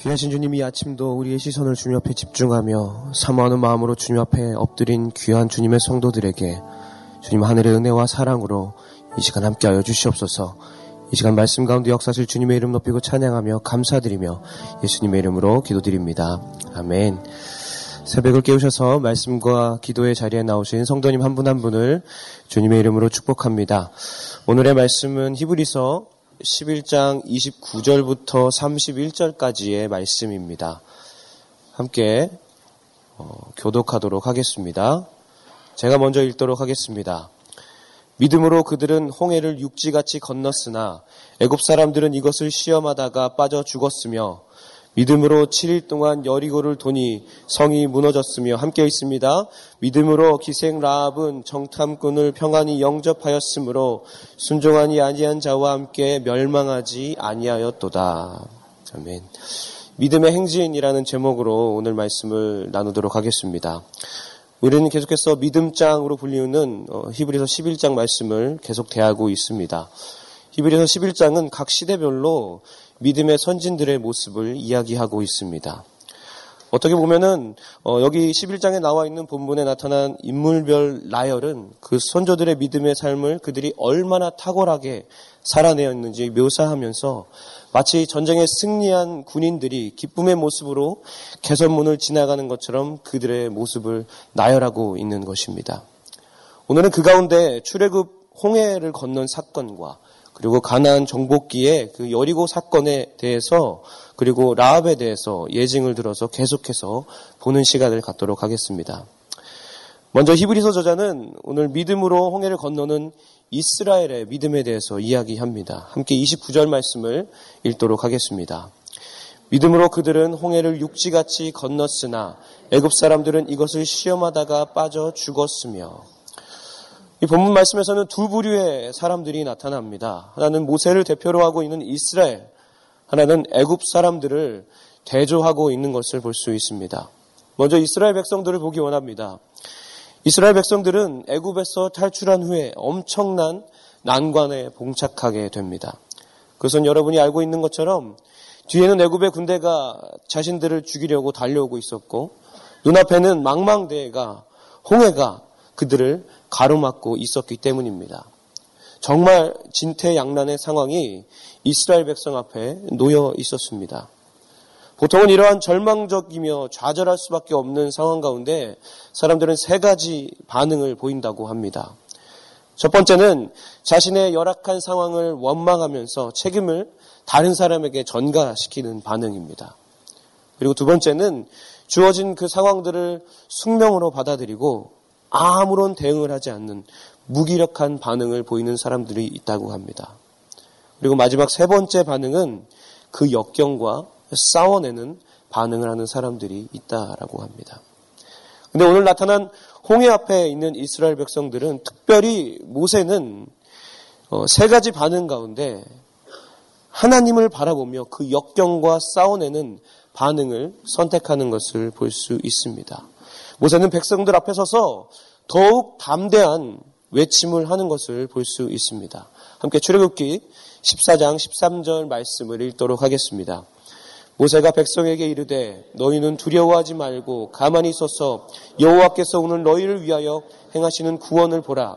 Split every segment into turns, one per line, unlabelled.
귀하신 주님 이 아침도 우리의 시선을 주님 앞에 집중하며 사모하는 마음으로 주님 앞에 엎드린 귀한 주님의 성도들에게 주님 하늘의 은혜와 사랑으로 이 시간 함께하여 주시옵소서 이 시간 말씀 가운데 역사실 주님의 이름 높이고 찬양하며 감사드리며 예수님의 이름으로 기도드립니다. 아멘. 새벽을 깨우셔서 말씀과 기도의 자리에 나오신 성도님 한 분한 분을 주님의 이름으로 축복합니다. 오늘의 말씀은 히브리서 11장 29절부터 31절까지의 말씀입니다. 함께 어, 교독하도록 하겠습니다. 제가 먼저 읽도록 하겠습니다. 믿음으로 그들은 홍해를 육지같이 건넜으나 애굽 사람들은 이것을 시험하다가 빠져 죽었으며 믿음으로 7일 동안 여리고를 도니 성이 무너졌으며 함께 있습니다. 믿음으로 기생 라합은 정탐꾼을 평안히 영접하였으므로 순종하니 아니한 자와 함께 멸망하지 아니하였도다. 아멘. 믿음의 행진이라는 제목으로 오늘 말씀을 나누도록 하겠습니다. 우리는 계속해서 믿음장으로 불리우는 어, 히브리서 11장 말씀을 계속 대하고 있습니다. 히브리서 11장은 각 시대별로 믿음의 선진들의 모습을 이야기하고 있습니다. 어떻게 보면은 어, 여기 11장에 나와 있는 본문에 나타난 인물별 나열은 그 선조들의 믿음의 삶을 그들이 얼마나 탁월하게 살아내었는지 묘사하면서 마치 전쟁에 승리한 군인들이 기쁨의 모습으로 개선문을 지나가는 것처럼 그들의 모습을 나열하고 있는 것입니다. 오늘은 그 가운데 출애굽 홍해를 건넌 사건과 그리고 가나안 정복기의 그 여리고 사건에 대해서 그리고 라합에 대해서 예증을 들어서 계속해서 보는 시간을 갖도록 하겠습니다. 먼저 히브리서 저자는 오늘 믿음으로 홍해를 건너는 이스라엘의 믿음에 대해서 이야기합니다. 함께 29절 말씀을 읽도록 하겠습니다. 믿음으로 그들은 홍해를 육지같이 건넜으나 애굽 사람들은 이것을 시험하다가 빠져 죽었으며 이 본문 말씀에서는 두 부류의 사람들이 나타납니다. 하나는 모세를 대표로 하고 있는 이스라엘, 하나는 애굽 사람들을 대조하고 있는 것을 볼 수 있습니다. 먼저 이스라엘 백성들을 보기 원합니다. 이스라엘 백성들은 애굽에서 탈출한 후에 엄청난 난관에 봉착하게 됩니다. 그것은 여러분이 알고 있는 것처럼 뒤에는 애굽의 군대가 자신들을 죽이려고 달려오고 있었고 눈앞에는 망망대해가 홍해가 그들을 가로막고 있었기 때문입니다. 정말 진퇴양난의 상황이 이스라엘 백성 앞에 놓여 있었습니다. 보통은 이러한 절망적이며 좌절할 수밖에 없는 상황 가운데 사람들은 세 가지 반응을 보인다고 합니다. 첫 번째는 자신의 열악한 상황을 원망하면서 책임을 다른 사람에게 전가시키는 반응입니다. 그리고 두 번째는 주어진 그 상황들을 숙명으로 받아들이고 아무런 대응을 하지 않는 무기력한 반응을 보이는 사람들이 있다고 합니다. 그리고 마지막 세 번째 반응은 그 역경과 싸워내는 반응을 하는 사람들이 있다라고 합니다. 근데 오늘 나타난 홍해 앞에 있는 이스라엘 백성들은 특별히 모세는 어, 세 가지 반응 가운데 하나님을 바라보며 그 역경과 싸워내는 반응을 선택하는 것을 볼 수 있습니다. 모세는 백성들 앞에 서서 더욱 담대한 외침을 하는 것을 볼 수 있습니다. 함께 출애굽기 14장 13절 말씀을 읽도록 하겠습니다. 모세가 백성에게 이르되 너희는 두려워하지 말고 가만히 있어서 여호와께서 오늘 너희를 위하여 행하시는 구원을 보라.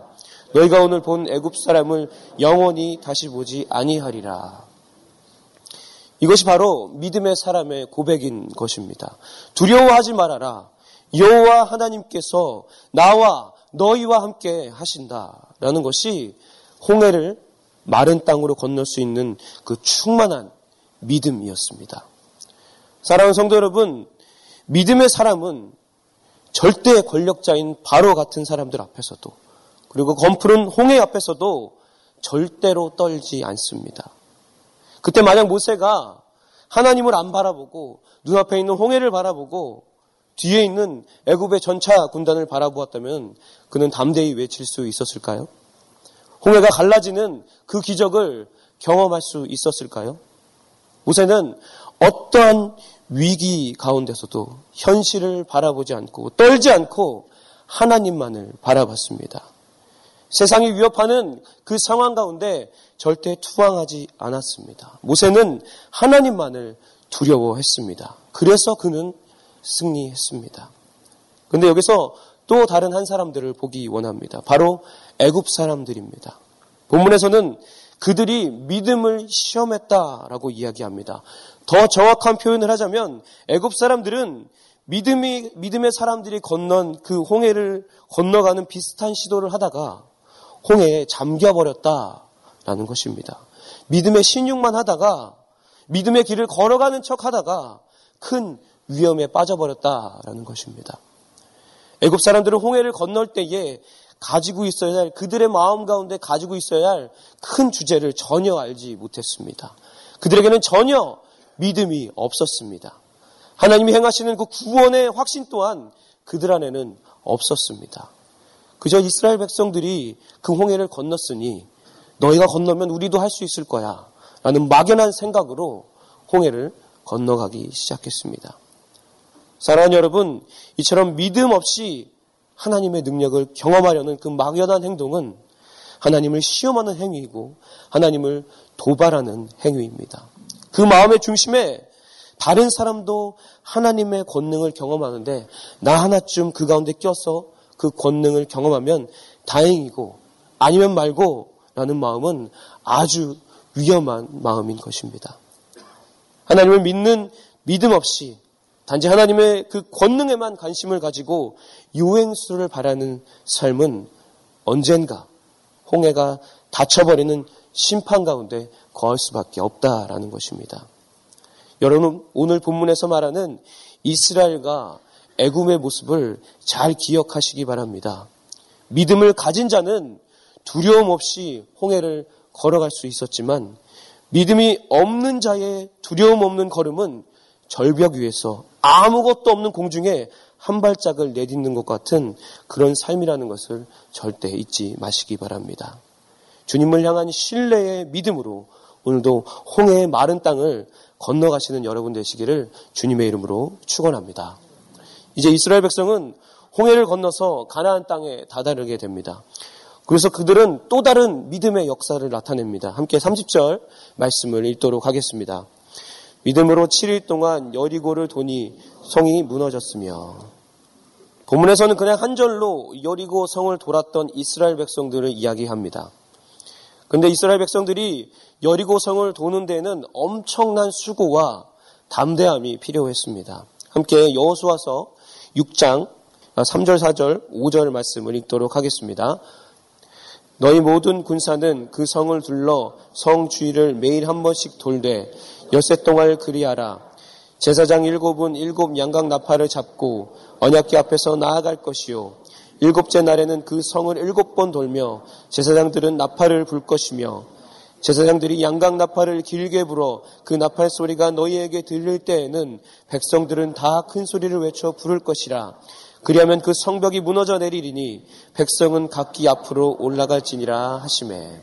너희가 오늘 본 애굽 사람을 영원히 다시 보지 아니하리라. 이것이 바로 믿음의 사람의 고백인 것입니다. 두려워하지 말아라. 여호와 하나님께서 나와 너희와 함께 하신다라는 것이 홍해를 마른 땅으로 건널 수 있는 그 충만한 믿음이었습니다. 사랑하는 성도 여러분, 믿음의 사람은 절대 권력자인 바로 같은 사람들 앞에서도 그리고 검푸른 홍해 앞에서도 절대로 떨지 않습니다. 그때 만약 모세가 하나님을 안 바라보고 눈앞에 있는 홍해를 바라보고 뒤에 있는 애굽의 전차 군단을 바라보았다면 그는 담대히 외칠 수 있었을까요? 홍해가 갈라지는 그 기적을 경험할 수 있었을까요? 모세는 어떠한 위기 가운데서도 현실을 바라보지 않고 떨지 않고 하나님만을 바라봤습니다. 세상이 위협하는 그 상황 가운데 절대 투항하지 않았습니다. 모세는 하나님만을 두려워했습니다. 그래서 그는 승리했습니다. 근데 여기서 또 다른 한 사람들을 보기 원합니다. 바로 애굽 사람들입니다. 본문에서는 그들이 믿음을 시험했다라고 이야기합니다. 더 정확한 표현을 하자면 애굽 사람들은 믿음이 믿음의 사람들이 건넌 그 홍해를 건너가는 비슷한 시도를 하다가 홍해에 잠겨 버렸다라는 것입니다. 믿음의 신용만 하다가 믿음의 길을 걸어가는 척 하다가 큰 위험에 빠져버렸다라는 것입니다. 애굽 사람들은 홍해를 건널 때에 가지고 있어야 할 그들의 마음 가운데 가지고 있어야 할 큰 주제를 전혀 알지 못했습니다. 그들에게는 전혀 믿음이 없었습니다. 하나님이 행하시는 그 구원의 확신 또한 그들 안에는 없었습니다. 그저 이스라엘 백성들이 그 홍해를 건넜으니 너희가 건너면 우리도 할 수 있을 거야. 라는 막연한 생각으로 홍해를 건너가기 시작했습니다. 사랑하는 여러분, 이처럼 믿음 없이 하나님의 능력을 경험하려는 그 막연한 행동은 하나님을 시험하는 행위이고 하나님을 도발하는 행위입니다. 그 마음의 중심에 다른 사람도 하나님의 권능을 경험하는데 나 하나쯤 그 가운데 껴서 그 권능을 경험하면 다행이고 아니면 말고 라는 마음은 아주 위험한 마음인 것입니다. 하나님을 믿는 믿음 없이 단지 하나님의 그 권능에만 관심을 가지고 유행수를 바라는 삶은 언젠가 홍해가 닫혀버리는 심판 가운데 거할 수밖에 없다라는 것입니다. 여러분 오늘 본문에서 말하는 이스라엘과 애굽의 모습을 잘 기억하시기 바랍니다. 믿음을 가진 자는 두려움 없이 홍해를 걸어갈 수 있었지만 믿음이 없는 자의 두려움 없는 걸음은 절벽 위에서 아무것도 없는 공중에 한 발짝을 내딛는 것 같은 그런 삶이라는 것을 절대 잊지 마시기 바랍니다. 주님을 향한 신뢰의 믿음으로 오늘도 홍해의 마른 땅을 건너가시는 여러분 되시기를 주님의 이름으로 축원합니다. 이제 이스라엘 백성은 홍해를 건너서 가나안 땅에 다다르게 됩니다. 그래서 그들은 또 다른 믿음의 역사를 나타냅니다. 함께 30절 말씀을 읽도록 하겠습니다. 믿음으로 7일 동안 여리고를 도니 성이 무너졌으며 본문에서는 그냥 한 절로 여리고 성을 돌았던 이스라엘 백성들을 이야기합니다. 근데 이스라엘 백성들이 여리고 성을 도는 데에는 엄청난 수고와 담대함이 필요했습니다. 함께 여호수아서 6장 3절, 4절, 5절 말씀을 읽도록 하겠습니다. 너희 모든 군사는 그 성을 둘러 성 주위를 매일 한 번씩 돌되 열세 동안 그리하라. 제사장 일곱은 일곱 양각 나팔을 잡고 언약궤 앞에서 나아갈 것이요. 일곱째 날에는 그 성을 일곱 번 돌며 제사장들은 나팔을 불 것이며 제사장들이 양각 나팔을 길게 불어 그 나팔 소리가 너희에게 들릴 때에는 백성들은 다 큰 소리를 외쳐 부를 것이라. 그리하면 그 성벽이 무너져 내리리니 백성은 각기 앞으로 올라갈지니라 하심에.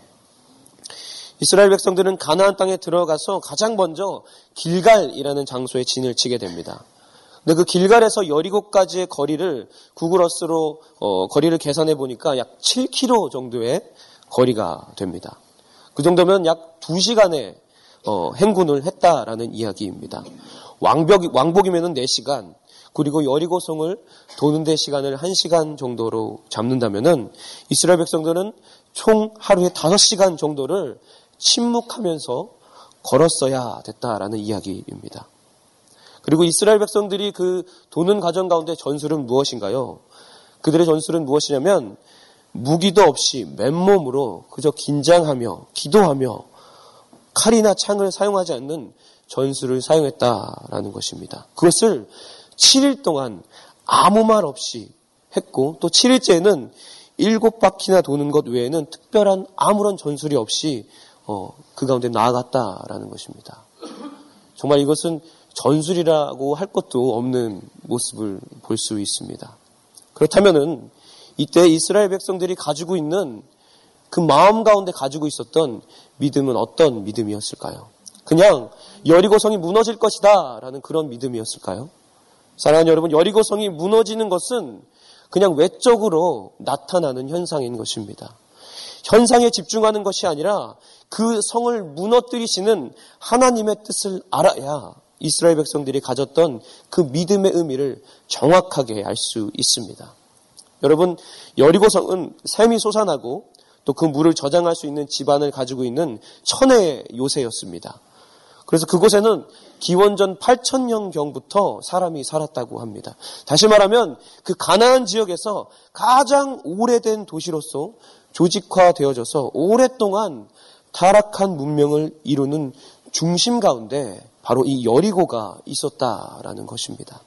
이스라엘 백성들은 가나안 땅에 들어가서 가장 먼저 길갈이라는 장소에 진을 치게 됩니다. 근데 그 길갈에서 여리고까지의 거리를 구글어스로 어, 거리를 계산해 보니까 약 7km 정도의 거리가 됩니다. 그 정도면 약 2시간의 어, 행군을 했다라는 이야기입니다. 왕벽, 왕복이면 4시간, 그리고 여리고성을 도는데 시간을 1시간 정도로 잡는다면은 이스라엘 백성들은 총 하루에 5시간 정도를 침묵하면서 걸었어야 됐다라는 이야기입니다. 그리고 이스라엘 백성들이 그 도는 과정 가운데 전술은 무엇인가요? 그들의 전술은 무엇이냐면 무기도 없이 맨몸으로 그저 긴장하며 기도하며 칼이나 창을 사용하지 않는 전술을 사용했다라는 것입니다. 그것을 7일 동안 아무 말 없이 했고 또 7일째는 일곱 바퀴나 도는 것 외에는 특별한 아무런 전술이 없이 어, 그 가운데 나아갔다라는 것입니다. 정말 이것은 전술이라고 할 것도 없는 모습을 볼 수 있습니다. 그렇다면은 이때 이스라엘 백성들이 가지고 있는 그 마음 가운데 가지고 있었던 믿음은 어떤 믿음이었을까요? 그냥 여리고성이 무너질 것이다 라는 그런 믿음이었을까요? 사랑하는 여러분, 여리고성이 무너지는 것은 그냥 외적으로 나타나는 현상인 것입니다. 현상에 집중하는 것이 아니라 그 성을 무너뜨리시는 하나님의 뜻을 알아야 이스라엘 백성들이 가졌던 그 믿음의 의미를 정확하게 알 수 있습니다. 여러분, 여리고성은 샘이 솟아나고 또 그 물을 저장할 수 있는 집안을 가지고 있는 천혜의 요새였습니다. 그래서 그곳에는 기원전 8천년경부터 사람이 살았다고 합니다. 다시 말하면 그 가나안 지역에서 가장 오래된 도시로서 조직화되어져서 오랫동안 타락한 문명을 이루는 중심 가운데 바로 이 여리고가 있었다라는 것입니다.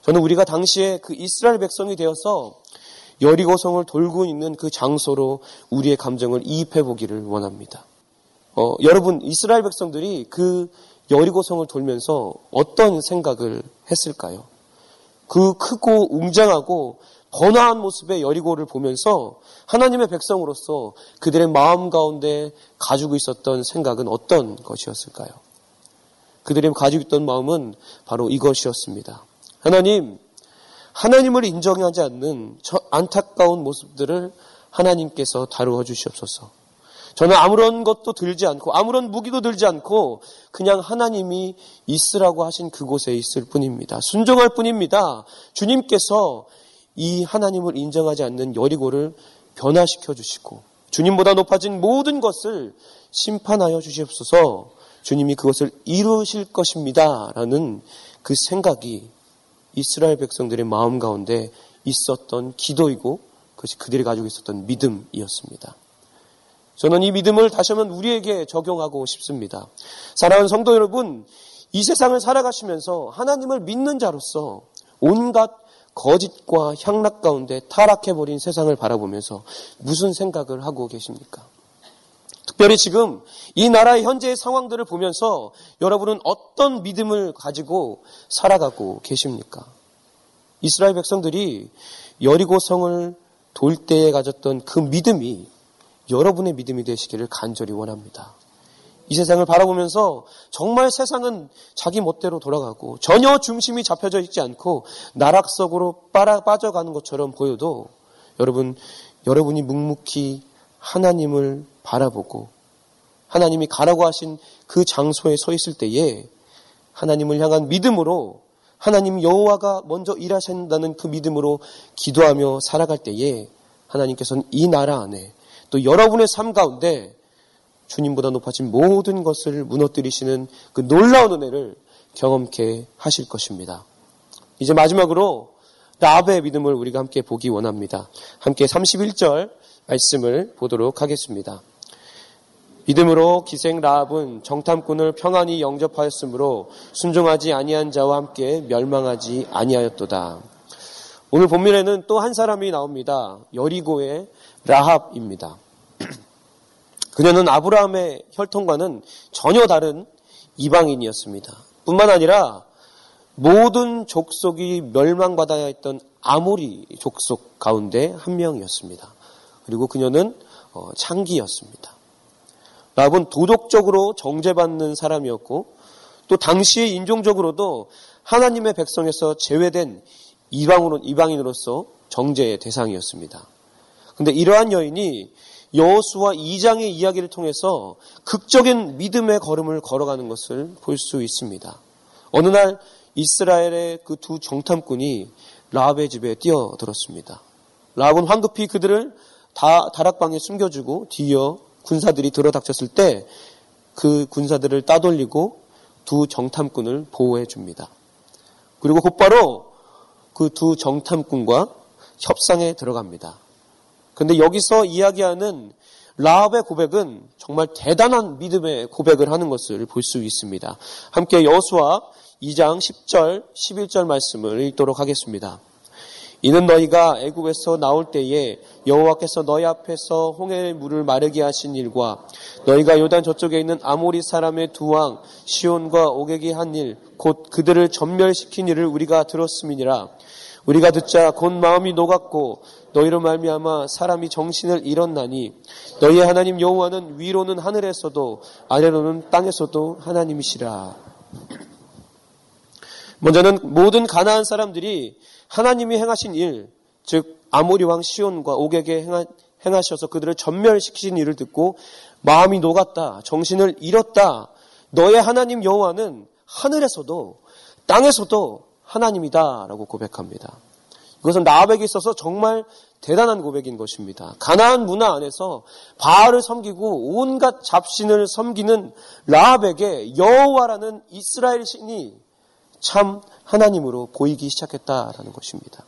저는 우리가 당시에 그 이스라엘 백성이 되어서 여리고성을 돌고 있는 그 장소로 우리의 감정을 이입해 보기를 원합니다. 어, 여러분 이스라엘 백성들이 그 여리고성을 돌면서 어떤 생각을 했을까요? 그 크고 웅장하고 번화한 모습의 여리고를 보면서 하나님의 백성으로서 그들의 마음 가운데 가지고 있었던 생각은 어떤 것이었을까요? 그들이 가지고 있던 마음은 바로 이것이었습니다. 하나님, 하나님을 인정하지 않는 저 안타까운 모습들을 하나님께서 다루어 주시옵소서. 저는 아무런 것도 들지 않고 아무런 무기도 들지 않고 그냥 하나님이 있으라고 하신 그곳에 있을 뿐입니다. 순종할 뿐입니다. 주님께서 이 하나님을 인정하지 않는 여리고를 변화시켜 주시고 주님보다 높아진 모든 것을 심판하여 주시옵소서 주님이 그것을 이루실 것입니다. 라는 그 생각이 이스라엘 백성들의 마음 가운데 있었던 기도이고 그것이 그들이 가지고 있었던 믿음이었습니다. 저는 이 믿음을 다시 한번 우리에게 적용하고 싶습니다. 사랑하는 성도 여러분, 이 세상을 살아가시면서 하나님을 믿는 자로서 온갖 거짓과 향락 가운데 타락해버린 세상을 바라보면서 무슨 생각을 하고 계십니까? 특별히 지금 이 나라의 현재의 상황들을 보면서 여러분은 어떤 믿음을 가지고 살아가고 계십니까? 이스라엘 백성들이 여리고 성을 돌 때에 가졌던 그 믿음이 여러분의 믿음이 되시기를 간절히 원합니다. 이 세상을 바라보면서 정말 세상은 자기 멋대로 돌아가고 전혀 중심이 잡혀져 있지 않고 나락석으로 빠져가는 것처럼 보여도 여러분, 여러분이 묵묵히 하나님을 바라보고 하나님이 가라고 하신 그 장소에 서 있을 때에 하나님을 향한 믿음으로 하나님 여호와가 먼저 일하신다는 그 믿음으로 기도하며 살아갈 때에 하나님께서는 이 나라 안에 또 여러분의 삶 가운데 주님보다 높아진 모든 것을 무너뜨리시는 그 놀라운 은혜를 경험케 하실 것입니다. 이제 마지막으로 라합의 믿음을 우리가 함께 보기 원합니다. 함께 31절 말씀을 보도록 하겠습니다. 믿음으로 기생 라합은 정탐꾼을 평안히 영접하였으므로 순종하지 아니한 자와 함께 멸망하지 아니하였도다. 오늘 본문에는 또 한 사람이 나옵니다. 여리고의 라합입니다. 그녀는 아브라함의 혈통과는 전혀 다른 이방인이었습니다. 뿐만 아니라 모든 족속이 멸망받아야 했던 아모리 족속 가운데 한 명이었습니다. 그리고 그녀는 어, 창기였습니다. 라합은 도덕적으로 정죄받는 사람이었고 또 당시의 인종적으로도 하나님의 백성에서 제외된 이방으로, 이방인으로서 정죄의 대상이었습니다. 근데 이러한 여인이 여호수와 2장의 이야기를 통해서 극적인 믿음의 걸음을 걸어가는 것을 볼 수 있습니다. 어느 날 이스라엘의 그 두 정탐꾼이 라합의 집에 뛰어들었습니다. 라합은 황급히 그들을 다 다락방에 숨겨주고 뒤이어 군사들이 들어닥쳤을 때 그 군사들을 따돌리고 두 정탐꾼을 보호해 줍니다. 그리고 곧바로 그 두 정탐꾼과 협상에 들어갑니다. 근데 여기서 이야기하는 라합의 고백은 정말 대단한 믿음의 고백을 하는 것을 볼 수 있습니다. 함께 여호수아 2장 10절, 11절 말씀을 읽도록 하겠습니다. 이는 너희가 애굽에서 나올 때에 여호와께서 너희 앞에서 홍해의 물을 마르게 하신 일과 너희가 요단 저쪽에 있는 아모리 사람의 두 왕 시온과 오객이 한 일 곧 그들을 전멸시킨 일을 우리가 들었음이니라 우리가 듣자 곧 마음이 녹았고 너희로 말미암아 사람이 정신을 잃었나니 너희의 하나님 여호와는 위로는 하늘에서도 아래로는 땅에서도 하나님이시라. 먼저는 모든 가나안 사람들이 하나님이 행하신 일, 즉 아모리 왕 시온과 옥에게 행하, 행하 셔서 그들을 전멸시키신 일을 듣고 마음이 녹았다, 정신을 잃었다. 너의 하나님 여호와는 하늘에서도 땅에서도 하나님이다라고 고백합니다. 이것은 라합에게 있어서 정말 대단한 고백인 것입니다. 가나안 문화 안에서 바알을 섬기고 온갖 잡신을 섬기는 라합에게 여호와라는 이스라엘 신이 참 하나님으로 보이기 시작했다라는 것입니다.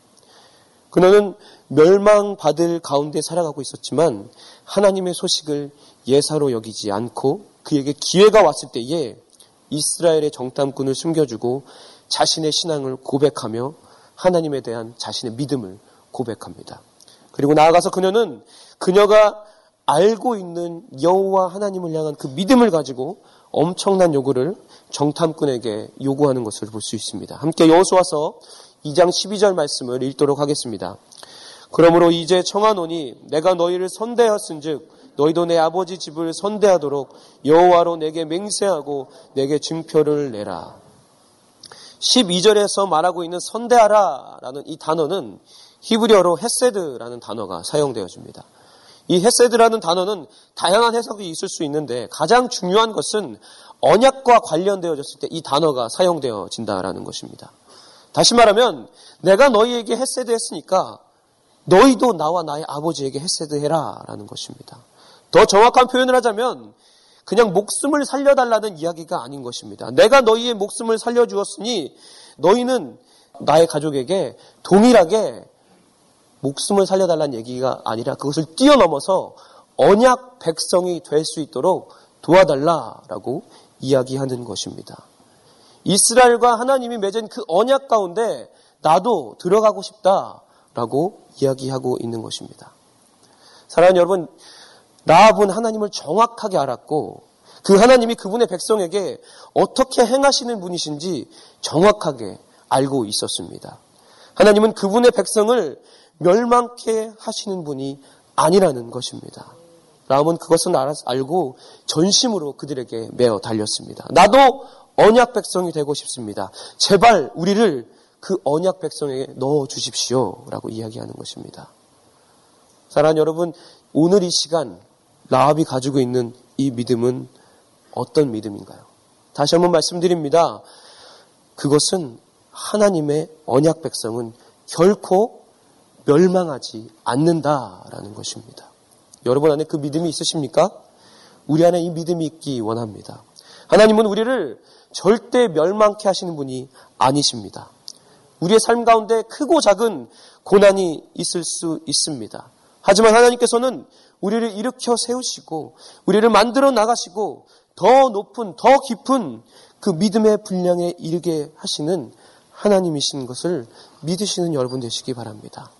그녀는 멸망받을 가운데 살아가고 있었지만 하나님의 소식을 예사로 여기지 않고 그에게 기회가 왔을 때에 이스라엘의 정탐꾼을 숨겨주고 자신의 신앙을 고백하며 하나님에 대한 자신의 믿음을 고백합니다. 그리고 나아가서 그녀는 그녀가 알고 있는 여호와 하나님을 향한 그 믿음을 가지고 엄청난 요구를 정탐꾼에게 요구하는 것을 볼 수 있습니다. 함께 여호수아서 2장 12절 말씀을 읽도록 하겠습니다. 그러므로 이제 청하노니 내가 너희를 선대하였은즉 너희도 내 아버지 집을 선대하도록 여호와로 내게 맹세하고 내게 증표를 내라. 12절에서 말하고 있는 선대하라라는 이 단어는 히브리어로 헤세드라는 단어가 사용되어집니다. 이 헤세드라는 단어는 다양한 해석이 있을 수 있는데 가장 중요한 것은 언약과 관련되어졌을 때 이 단어가 사용되어진다라는 것입니다. 다시 말하면 내가 너희에게 헤세드 했으니까 너희도 나와 나의 아버지에게 헤세드 해라라는 것입니다. 더 정확한 표현을 하자면 그냥 목숨을 살려달라는 이야기가 아닌 것입니다. 내가 너희의 목숨을 살려주었으니 너희는 나의 가족에게 동일하게 목숨을 살려달라는 얘기가 아니라 그것을 뛰어넘어서 언약 백성이 될 수 있도록 도와달라라고 이야기하는 것입니다. 이스라엘과 하나님이 맺은 그 언약 가운데 나도 들어가고 싶다라고 이야기하고 있는 것입니다. 사랑하는 여러분, 라합은 하나님을 정확하게 알았고 그 하나님이 그분의 백성에게 어떻게 행하시는 분이신지 정확하게 알고 있었습니다. 하나님은 그분의 백성을 멸망케 하시는 분이 아니라는 것입니다. 라함은 그것을 알고 전심으로 그들에게 메어 달렸습니다. 나도 언약 백성이 되고 싶습니다. 제발 우리를 그 언약 백성에게 넣어 주십시오. 라고 이야기하는 것입니다. 사랑하는 여러분, 오늘 이 시간 라합이 가지고 있는 이 믿음은 어떤 믿음인가요? 다시 한번 말씀드립니다. 그것은 하나님의 언약 백성은 결코 멸망하지 않는다라는 것입니다. 여러분 안에 그 믿음이 있으십니까? 우리 안에 이 믿음이 있기 원합니다. 하나님은 우리를 절대 멸망케 하시는 분이 아니십니다. 우리의 삶 가운데 크고 작은 고난이 있을 수 있습니다. 하지만 하나님께서는 우리를 일으켜 세우시고 우리를 만들어 나가시고 더 높은 더 깊은 그 믿음의 분량에 이르게 하시는 하나님이신 것을 믿으시는 여러분 되시기 바랍니다.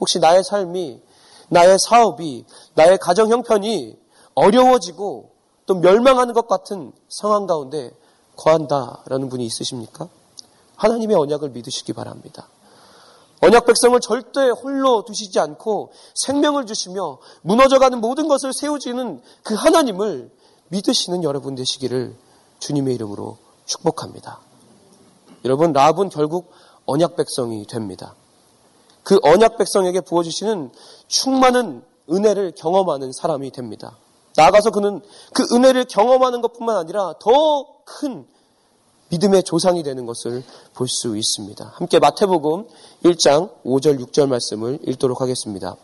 혹시 나의 삶이 나의 사업이 나의 가정 형편이 어려워지고 또 멸망하는 것 같은 상황 가운데 거한다라는 분이 있으십니까? 하나님의 언약을 믿으시기 바랍니다. 언약 백성을 절대 홀로 두시지 않고 생명을 주시며 무너져가는 모든 것을 세우지는 그 하나님을 믿으시는 여러분 되시기를 주님의 이름으로 축복합니다. 여러분, 라합은 결국 언약 백성이 됩니다. 그 언약 백성에게 부어주시는 충만한 은혜를 경험하는 사람이 됩니다. 나아가서 그는 그 은혜를 경험하는 것뿐만 아니라 더 큰 믿음의 조상이 되는 것을 볼 수 있습니다. 함께 마태복음 1장 5절 6절 말씀을 읽도록 하겠습니다.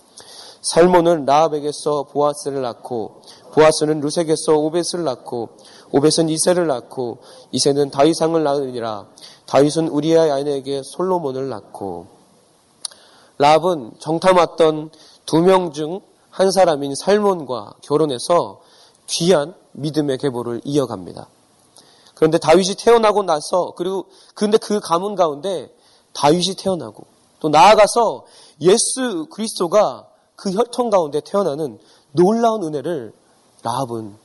살몬은 라합에게서 보아스를 낳고 보아스는 루색에서 오벳을 낳고 오벳은 이세를 낳고 이세는 다윗상을 낳으니라 다윗은 우리아의 아내에게 솔로몬을 낳고 라합은 정탐 왔던 두 명 중 한 사람인 살몬과 결혼해서 귀한 믿음의 계보를 이어갑니다. 그런데 다윗이 태어나고 나서 그리고 그런데 그 가문 가운데 다윗이 태어나고 또 나아가서 예수 그리스도가 그 혈통 가운데 태어나는 놀라운 은혜를 라합은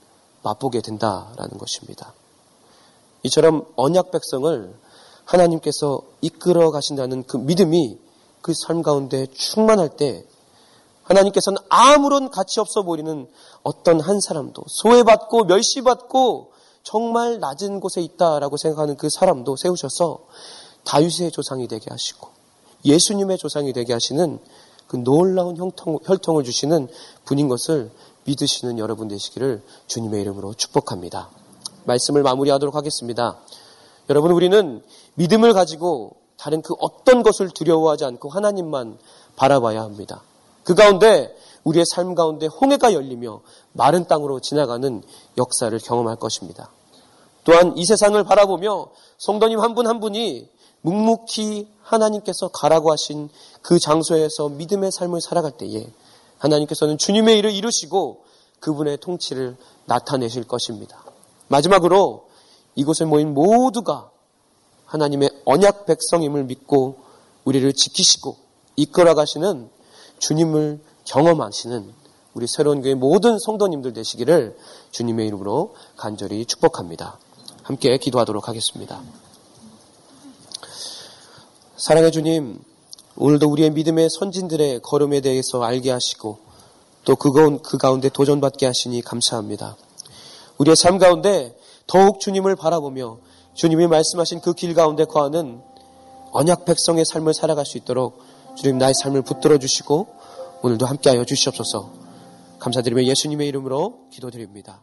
맛보게 된다라는 것입니다. 이처럼 언약 백성을 하나님께서 이끌어 가신다는 그 믿음이 그 삶 가운데 충만할 때 하나님께서는 아무런 가치 없어 보이는 어떤 한 사람도 소외받고 멸시받고 정말 낮은 곳에 있다라고 생각하는 그 사람도 세우셔서 다윗의 조상이 되게 하시고 예수님의 조상이 되게 하시는 그 놀라운 혈통, 혈통을 주시는 분인 것을 믿으시는 여러분 되시기를 주님의 이름으로 축복합니다. 말씀을 마무리하도록 하겠습니다. 여러분, 우리는 믿음을 가지고 다른 그 어떤 것을 두려워하지 않고 하나님만 바라봐야 합니다. 그 가운데 우리의 삶 가운데 홍해가 열리며 마른 땅으로 지나가는 역사를 경험할 것입니다. 또한 이 세상을 바라보며 성도님 한 분한 한 분이 묵묵히 하나님께서 가라고 하신 그 장소에서 믿음의 삶을 살아갈 때에 하나님께서는 주님의 일을 이루시고 그분의 통치를 나타내실 것입니다. 마지막으로 이곳에 모인 모두가 하나님의 언약 백성임을 믿고 우리를 지키시고 이끌어 가시는 주님을 경험하시는 우리 새로운 교회 모든 성도님들 되시기를 주님의 이름으로 간절히 축복합니다. 함께 기도하도록 하겠습니다. 사랑의 주님, 오늘도 우리의 믿음의 선진들의 걸음에 대해서 알게 하시고 또 그건 그 가운데 도전받게 하시니 감사합니다. 우리의 삶 가운데 더욱 주님을 바라보며 주님이 말씀하신 그 길 가운데 거하는 언약 백성의 삶을 살아갈 수 있도록 주님 나의 삶을 붙들어 주시고 오늘도 함께하여 주시옵소서. 감사드리며 예수님의 이름으로 기도드립니다.